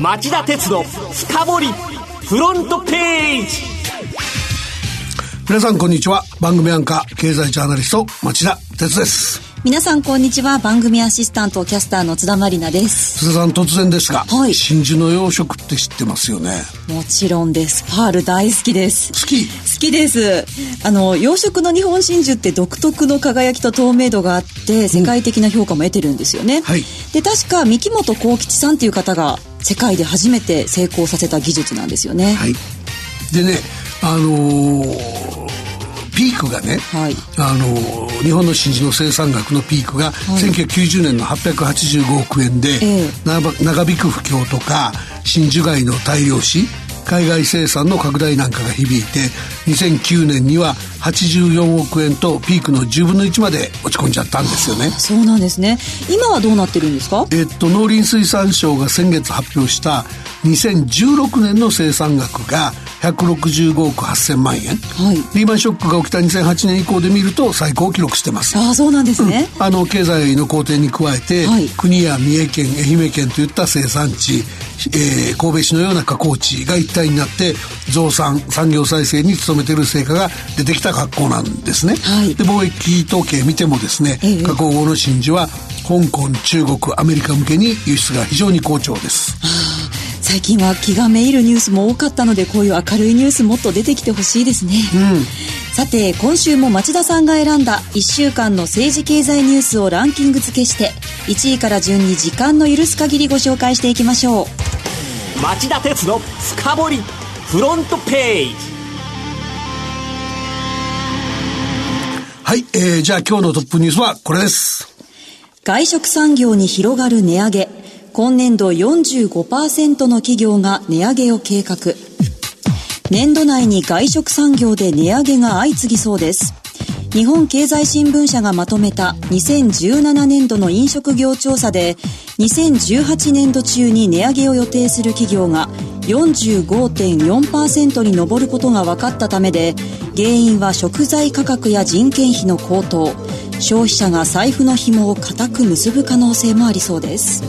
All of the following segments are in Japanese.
町田鉄の深掘りフロントページ。皆さんこんにちは。番組アンカー経済ジャーナリスト町田鉄です。皆さんこんにちは。番組アシスタントキャスターの津田まりなです。津田さん突然ですが、はい。真珠の養殖って知ってますよね？もちろんです。パール大好きです。好き？好きです。あの養殖の日本真珠って独特の輝きと透明度があって世界的な評価も得てるんですよね、はい。で確か三木本幸吉さんっていう方が世界で初めて成功させた技術なんですよね。はい。でねあのーピークがね、はい。あのー日本の真珠の生産額のピークが、1990年の885億円で、ええ。長長引く不況とか真珠貝の大量死海外生産の拡大なんかが響いて2009年には84億円とピークの10分の1まで落ち込んじゃったんですよね。そうなんですね今はどうなってるんですか？えっと、農林水産省が先月発表した2016年の生産額が165億8000万円、はい。リーマンショックが起きた2008年以降で見ると最高を記録してます。ああそうなんですね、あの経済の好転に加えて、はい。国や三重県愛媛県といった生産地、えー神戸市のような加工地が一体になって増産産業再生に努めている成果が出てきた格好なんですね、はい。で貿易統計見てもですね、ええ。加工後の真珠は香港中国アメリカ向けに輸出が非常に好調です最近は気がめいるニュースも多かったのでこういう明るいニュースもっと出てきてほしいですね、さて今週も町田さんが選んだ1週間の政治経済ニュースをランキング付けして1位から順に時間の許す限りご紹介していきましょう。町田鉄の深掘りフロントページ。はい、えー、じゃあ今日のトップニュースはこれです。外食産業に広がる値上げ今年度45%の企業が値上げを計画。年度内に外食産業で値上げが相次ぎそうです。日本経済新聞社がまとめた2017年度の飲食業調査で2018年度中に値上げを予定する企業が45.4%に上ることが分かったためで原因は食材価格や人件費の高騰。消費者が財布の紐を固く結ぶ可能性もありそうです。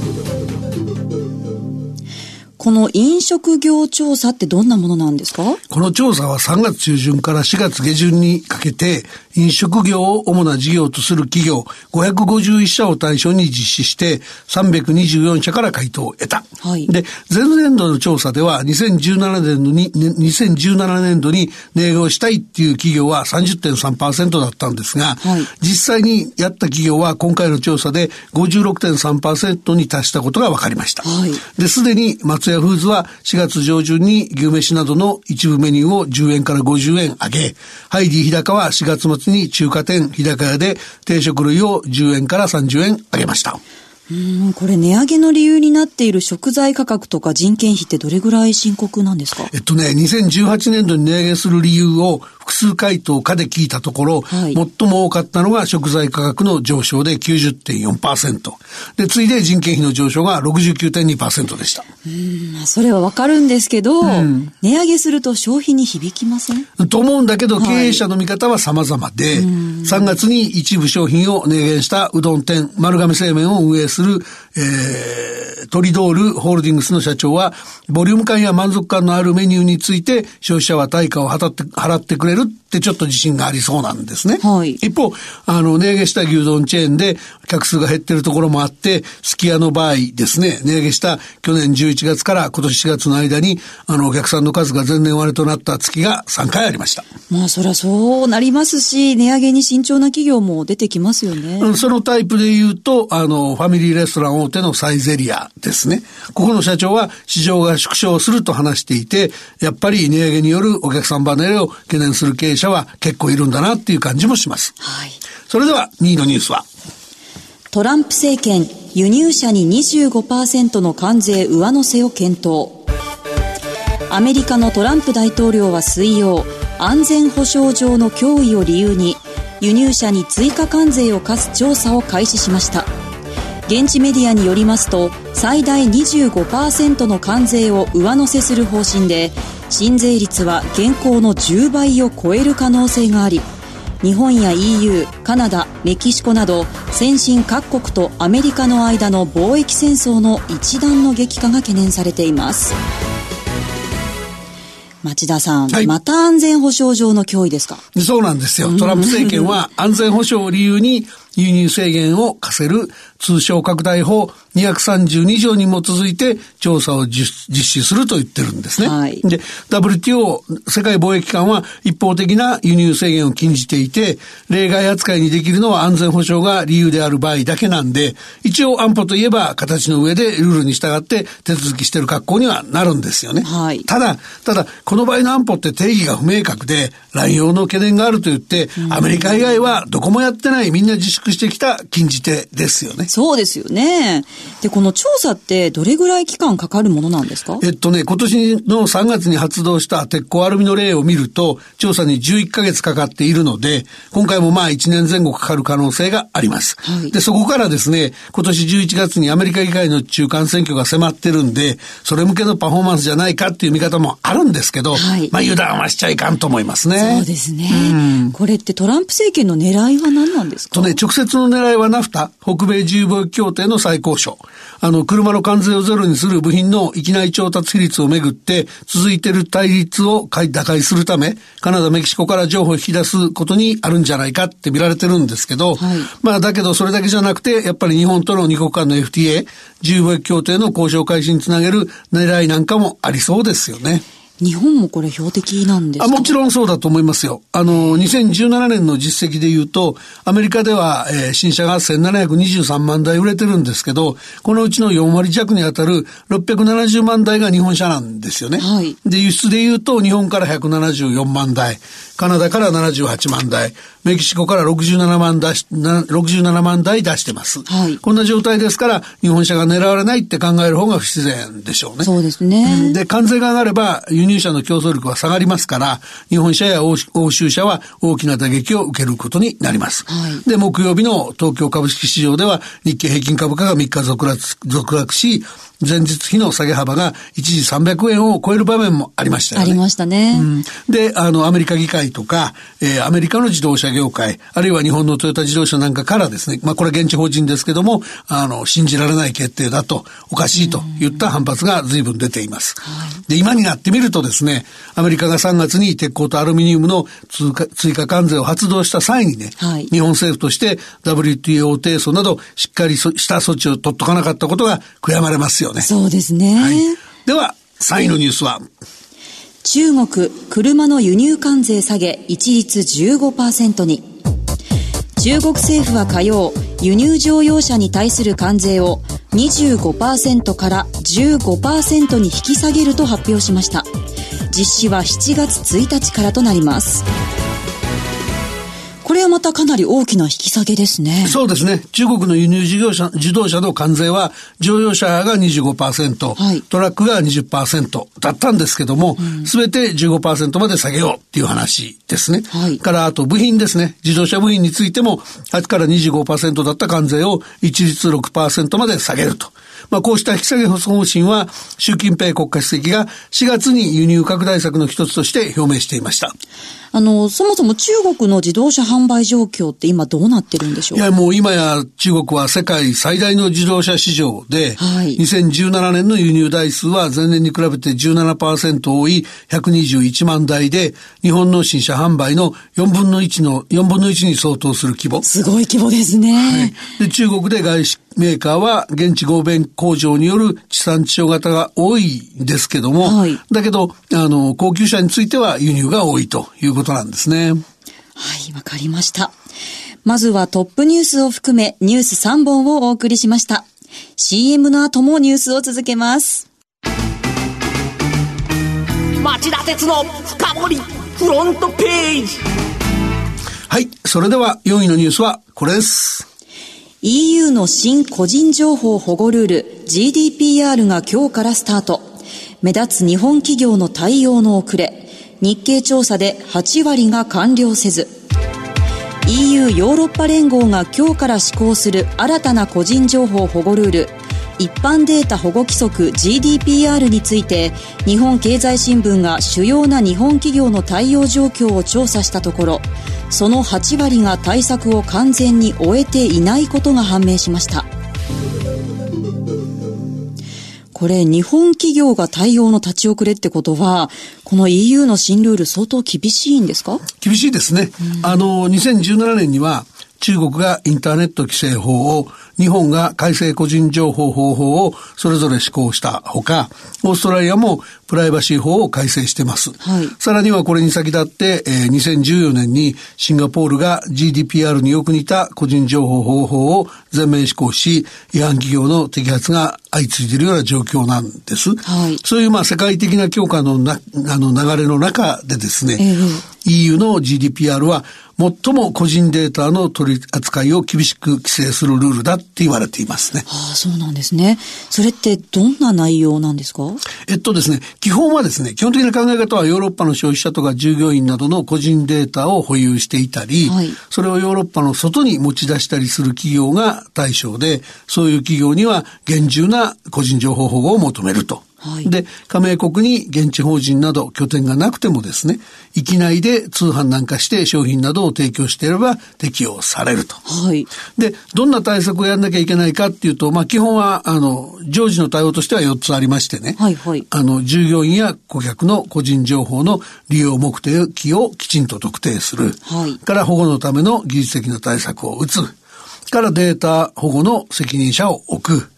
この飲食業調査ってどんなものなんですか？この調査は3月中旬から4月下旬にかけて飲食業を主な事業とする企業551社を対象に実施して324社から回答を得た。はいで、前年度の調査では2017年度に、ね2017年度に値上げをしたいっていう企業は30.3%だったんですが、はい実際にやった企業は今回の調査で56.3%に達したことが分かりました。はいで、すでに松屋フーズは4月上旬に牛飯などの一部メニューを10円から50円上げ、ハイディ日高は4月末に中華店日高屋で定食類を10円から30円上げました。うんこれ値上げの理由になっている食材価格とか人件費ってどれぐらい深刻なんですか？えっとね、2018年度に値上げする理由を複数回答かで聞いたところ、はい。最も多かったのが食材価格の上昇で90.4%。で、次いで人件費の上昇が69.2%でした。まあそれはわかるんですけど、値上げすると消費に響きません？と思うんだけど、はい。経営者の見方は様々で、3月に一部商品を値上げしたうどん店、丸亀製麺を運営する、えー、トリドールホールディングスの社長は、ボリューム感や満足感のあるメニューについて、消費者は対価を払って、払ってくれるってちょっと自信がありそうなんですね。はい一方、あの、値上げした牛丼チェーンで客数が減ってるところもあって、すき家の場合ですね、値上げした去年11月から今年4月の間に、あの、お客さんの数が前年割れとなった月が3回ありました。まあそりゃそうなりますし、値上げに慎重な企業も出てきますよね。うんそのタイプで言うと、あの、ファミリーレストラン大手のサイゼリアですね。ここの社長は市場が縮小すると話していて、やっぱり値上げによるお客さん離れを懸念する経営者は結構いるんだなっていう感じもします。はい。それでは2位のニュースは。トランプ政権、輸入車に25%の関税上乗せを検討。アメリカのトランプ大統領は水曜、安全保障上の脅威を理由に、輸入車に追加関税を課す調査を開始しました。現地メディアによりますと、最大25%の関税を上乗せする方針で、新税率は現行の10倍を超える可能性があり、日本や EU カナダメキシコなど先進各国とアメリカの間の貿易戦争の一段の激化が懸念されています。町田さん、はい、また安全保障上の脅威ですか？そうなんですよ。トランプ政権は安全保障を理由に輸入制限を課せる通商拡大法232条に基づいて調査を実施すると言ってるんですね。はい、で、WTO 世界貿易機関は一方的な輸入制限を禁じていて、例外扱いにできるのは安全保障が理由である場合だけなんで、一応安保といえば形の上でルールに従って手続きしてる格好にはなるんですよね。はい、ただ、ただ、この場合の安保って定義が不明確で、乱用の懸念があると言って、アメリカ以外はどこもやってないみんな自粛してきた禁じ手ですよね。そうですよね。で、この調査ってどれぐらい期間かかるものなんですか？えっとね、今年の3月に発動した鉄鋼アルミの例を見ると、調査に11ヶ月かかっているので、今回もまあ1年前後かかる可能性があります。はい、で、そこからですね、今年11月にアメリカ議会の中間選挙が迫ってるんで、それ向けのパフォーマンスじゃないかっていう見方もあるんですけど、はい、まあ油断はしちゃいかんと思いますね。そうですね。うん、これってトランプ政権の狙いは何なんですか？とね、直接の狙いはナフタ、北米自由貿易協定の再交渉。あの、車の関税をゼロにする部品の域内調達比率をめぐって、続いている対立を打開するため、カナダ、メキシコから情報を引き出すことにあるんじゃないかって見られてるんですけど、はい、まあ、だけどそれだけじゃなくて、やっぱり日本との二国間の FTA、自由貿易協定の交渉開始につなげる狙いなんかもありそうですよね。日本もこれ標的なんですか？もちろんそうだと思いますよ。あの、2017年の実績で言うと、アメリカでは、えー、新車が1723万台売れてるんですけど、このうちの4割弱に当たる670万台が日本車なんですよね。はい。で、輸出で言うと、日本から174万台、カナダから78万台、メキシコから67万出し、67万台出してます。はい。こんな状態ですから、日本車が狙われないって考える方が不自然でしょうね。そうですね。で、関税が上がれば、輸入車の競争力は下がりますから、日本車や欧州車は大きな打撃を受けることになります。はい。で、木曜日の東京株式市場では、日経平均株価が3日続落続落し、前日比の下げ幅が一時300円を超える場面もありましたよね。ありましたね。うん、で、あの、アメリカ議会とか、えー、アメリカの自動車業界、あるいは日本のトヨタ自動車なんかからですね、まあ、これは現地法人ですけども、あの、信じられない決定だと、おかしいと言った反発が随分出ています。で、今になってみるとですね、アメリカが3月に鉄鋼とアルミニウムの追加追加関税を発動した際にね、はい、日本政府として WTO 提訴などしっかりした措置を取っとかなかったことが悔やまれますよね。そうですね。はい、では、3位のニュースは、中国、車の輸入関税下げ一律15%に。中国政府は火曜、輸入乗用車に対する関税を25%から15%に引き下げると発表しました。実施は7月1日からとなります。またかなり大きな引き下げですね。そうですね。中国の輸入事業者、自動車の関税は、乗用車が25%、はい、トラックが20%だったんですけども、す、べ、て15%まで下げようっていう話ですね。はい、から、あと部品ですね。自動車部品についても、8から25%だった関税を一律6%まで下げると。まあ、こうした引き下げ方針は、習近平国家主席が4月に輸入拡大策の一つとして表明していました。あの、そもそも中国の自動車販売状況って今どうなってるんでしょう？いや、もう今や中国は世界最大の自動車市場で、はい、2017年の輸入台数は前年に比べて17%多い121万台で、日本の新車販売の4分の1の、4分の1に相当する規模。すごい規模ですね。はい、で、中国で外資メーカーは現地合弁工場による地産地消型が多いんですけども、はい、だけど、あの、高級車については輸入が多いということなんですね。はい、わかりました。まずはトップニュースを含めニュース3本をお送りしました。CM の後もニュースを続けます。町田鉄の深掘りフロントページはい、それでは4位のニュースはこれです。EU の新個人情報保護ルール GDPR が今日からスタート。目立つ日本企業の対応の遅れ。日経調査で8割が完了せず。EU ヨーロッパ連合が今日から施行する新たな個人情報保護ルール一般データ保護規則 GDPR について日本経済新聞が主要な日本企業の対応状況を調査したところその8割が対策を完全に終えていないことが判明しましたこれ、日本企業が対応の立ち遅れってことは、この EU の新ルール相当厳しいんですか？厳しいですね。あの、2017年には、中国がインターネット規制法を、日本が改正個人情報保護法をそれぞれ施行したほか、オーストラリアもプライバシー法を改正してます。はい、さらにはこれに先立って、えー、2014年にシンガポールが GDPR によく似た個人情報保護法を全面施行し、違反企業の摘発が相次いでいるような状況なんです。はい、そういうまあ世界的な強化のなあの流れの中でですね、えー EU の GDPR は最も個人データの取り扱いを厳しく規制するルールだって言われていますね。はあ、そうなんですね。それってどんな内容なんですか？えっとですね、基本はですね、基本的な考え方はヨーロッパの消費者とか従業員などの個人データを保有していたり、はい、それをヨーロッパの外に持ち出したりする企業が対象で、そういう企業には厳重な個人情報保護を求めると。はい、で、加盟国に現地法人など拠点がなくてもですね、域内で通販なんかして商品などを提供していれば適用されると。はい。で、どんな対策をやんなきゃいけないかっていうと、まあ基本は、あの、常時の対応としては4つありましてね。はいはい。あの、従業員や顧客の個人情報の利用目的をきちんと特定する。はい。から保護のための技術的な対策を打つ。からデータ保護の責任者を置く。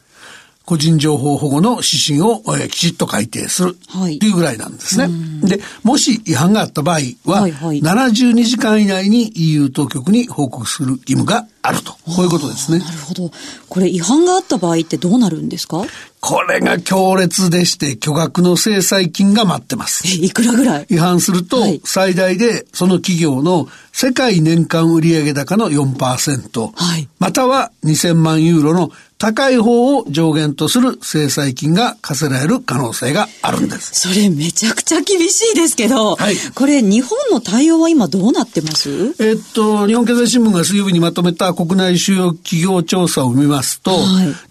個人情報保護の指針を、えー、きちっと改定するっていうぐらいなんですね。で、もし違反があった場合は、はいはい、72時間以内に EU 当局に報告する義務があると。こういうことですね。なるほど。これ違反があった場合ってどうなるんですか？これが強烈でして、巨額の制裁金が待ってます。え、いくらぐらい？違反すると、最大でその企業の世界年間売上高の4%、はい、または2000万ユーロの高い方を上限とする制裁金が課せられる可能性があるんです。それめちゃくちゃ厳しいですけど、はい、これ日本の対応は今どうなってます？えっと、日本経済新聞が水曜日にまとめた国内主要企業調査を見ますと、は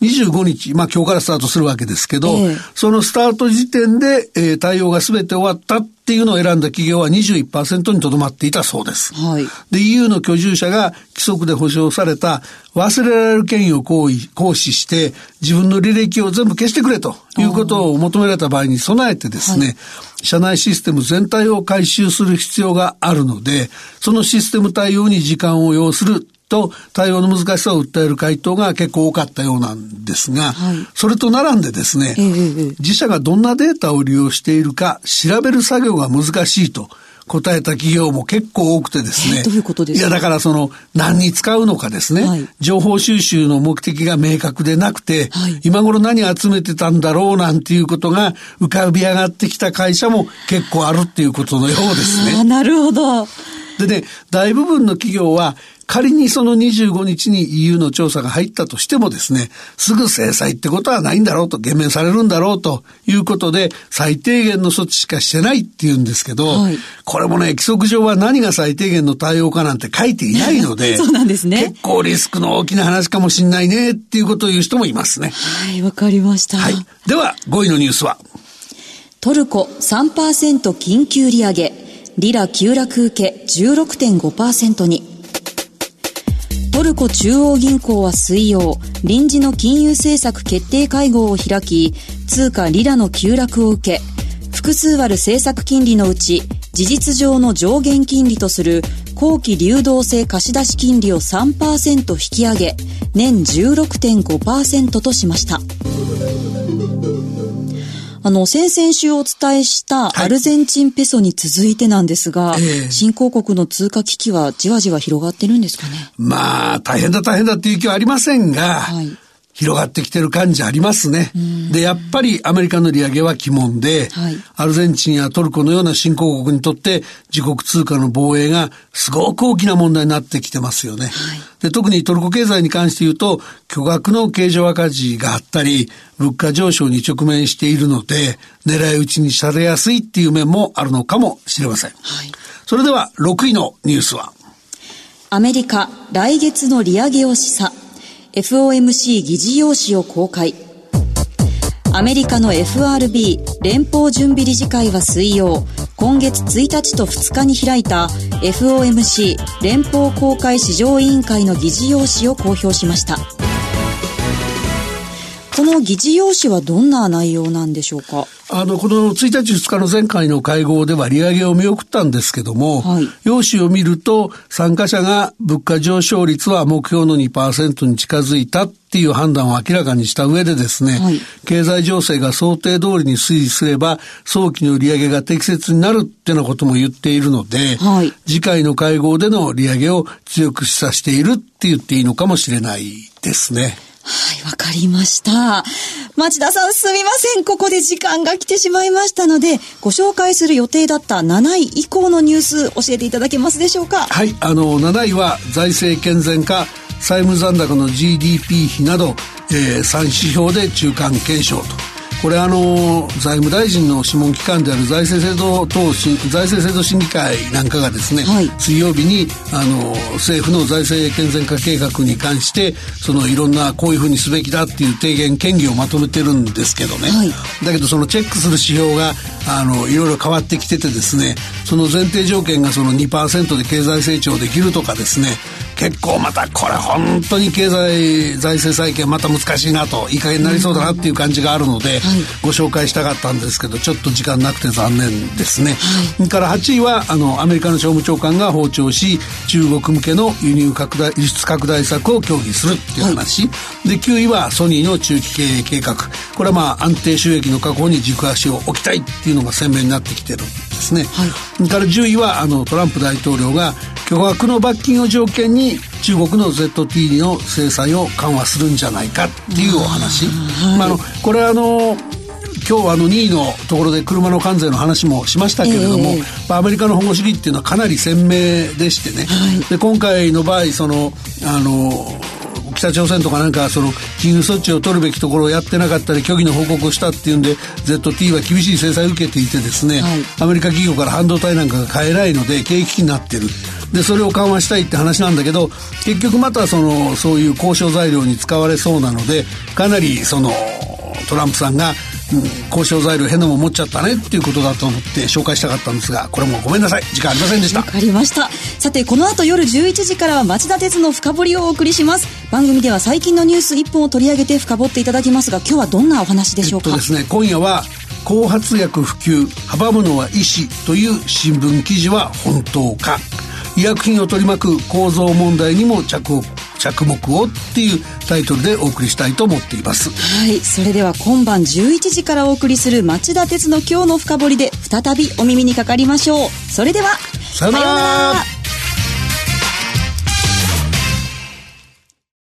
い、25日、まあ今日からスタートするわけですけど、えー、そのスタート時点で、えー、対応が全て終わったっていうのを選んだ企業は21%にとどまっていたそうです。はい。で、EU の居住者が規則で保障された忘れられる権威を行為行使して自分の履歴を全部消してくれということを求められた場合に備えてですね、はい、社内システム全体を回収する必要があるので、そのシステム対応に時間を要すると対応の難しさを訴える回答が結構多かったようなんですが、はい、それと並んでですね、えー、自社がどんなデータを利用しているか調べる作業が難しいと。答えた企業も結構多くてですね。どういうことですか？いや、だからその、何に使うのかですね。はい、情報収集の目的が明確でなくて、はい、今頃何集めてたんだろうなんていうことが浮かび上がってきた会社も結構あるっていうことのようですね。あなるほど。でね、大部分の企業は仮にその25日に EU の調査が入ったとしてもですね、すぐ制裁ってことはないんだろうと、減免されるんだろうということで、最低限の措置しかしてないっていうんですけど、はい、これもね、規則上は何が最低限の対応かなんて書いていないので、そうなんですね。結構リスクの大きな話かもしんないねっていうことを言う人もいますね。はい、わかりました。はい。では、5位のニュースはトルコ3%緊急利上げ。リラ急落受け16.5%に。トルコ中央銀行は水曜、臨時の金融政策決定会合を開き、通貨リラの急落を受け、複数割る政策金利のうち、事実上の上限金利とする後期流動性貸出金利を3%引き上げ、年16.5%としました。あの、先々週お伝えしたアルゼンチンペソに続いてなんですが、はいえ。ー、新興国の通貨危機はじわじわ広がってるんですかね？まあ、大変だ大変だっていう気はありませんが、はい広がってきてる感じありますね。で、やっぱりアメリカの利上げは鬼門で、はい、アルゼンチンやトルコのような新興国にとって自国通貨の防衛がすごく大きな問題になってきてますよね。はい、で特にトルコ経済に関して言うと、巨額の経常赤字があったり、物価上昇に直面しているので、狙い撃ちにされやすいっていう面もあるのかもしれません。はい、それでは6位のニュースはアメリカ、来月の利上げを示唆。FOMC 議事要旨を公開。アメリカの FRB 連邦準備理事会は水曜今月1日と2日に開いた FOMC 連邦公開市場委員会の議事要旨を公表しました。この議事要旨はどんな内容なんでしょうか？あの、この1日2日の前回の会合では利上げを見送ったんですけども、はい、用紙を見ると参加者が物価上昇率は目標の2%に近づいたっていう判断を明らかにした上でですね、はい、経済情勢が想定通りに推移すれば早期の利上げが適切になるってなことも言っているので、はい、次回の会合での利上げを強く示唆しているって言っていいのかもしれないですね。はい、わかりました。町田さんすみません。ここで時間が来てしまいましたので、ご紹介する予定だった7位以降のニュース教えていただけますでしょうか？はい、あの、7位は財政健全化、債務残高の GDP 比など、えー、3指標で中間検証と。これあの財務大臣の諮問機関である財政制度等財政制度審議会なんかがですね、はい、水曜日にあの政府の財政健全化計画に関してそのいろんなこういうふうにすべきだっていう提言権議をまとめてるんですけどね、はい、だけどそのチェックする指標があのいろいろ変わってきててですねその前提条件がその2%で経済成長できるとかですね結構またこれ本当に経済財政再建また難しいなといい加減になりそうだなっていう感じがあるので、ご紹介したかったんですけどちょっと時間なくて残念ですね、はい、から8位はあのアメリカの商務長官が訪朝し中国向けの輸入拡大輸出拡大策を協議するっていう話、はい、で9位はソニーの中期経営計画。これはまあ安定収益の確保に軸足を置きたいっていうのが鮮明になってきてる。んですね、はい、から10位はあのトランプ大統領が巨額の罰金を条件に中国の ZT の制裁を緩和するんじゃないかっていうお話、はい、まあ、あのこれはあの今日あの2位のところで車の関税の話もしましたけれども、えー、アメリカの保護主義っていうのはかなり鮮明でしてね、はい、で今回の場合そのあの北朝鮮とかなんかその金融措置を取るべきところをやってなかったり虚偽の報告をしたっていうんで ZT は厳しい制裁を受けていてですね、はい、アメリカ企業から半導体なんかが買えないので景気になってる。でそれを緩和したいって話なんだけど結局またそのそういう交渉材料に使われそうなのでかなりそのトランプさんがうん、交渉材料変なもん持っちゃったねっていうことだと思って紹介したかったんですがこれもごめんなさい。時間ありませんでした。わかりました。さてこの後夜11時からは町田鉄の深掘りをお送りします。番組では最近のニュース1本を取り上げて深掘っていただきますが今日はどんなお話でしょうか、えっとですね今夜は後発薬普及阻むのは医師という新聞記事は本当か？医薬品を取り巻く構造問題にも着着目をっていうタイトルでお送りしたいと思っています。はいそれでは今晩11時からお送りする町田鉄の今日の深掘りで再びお耳にかかりましょう。それではさよなら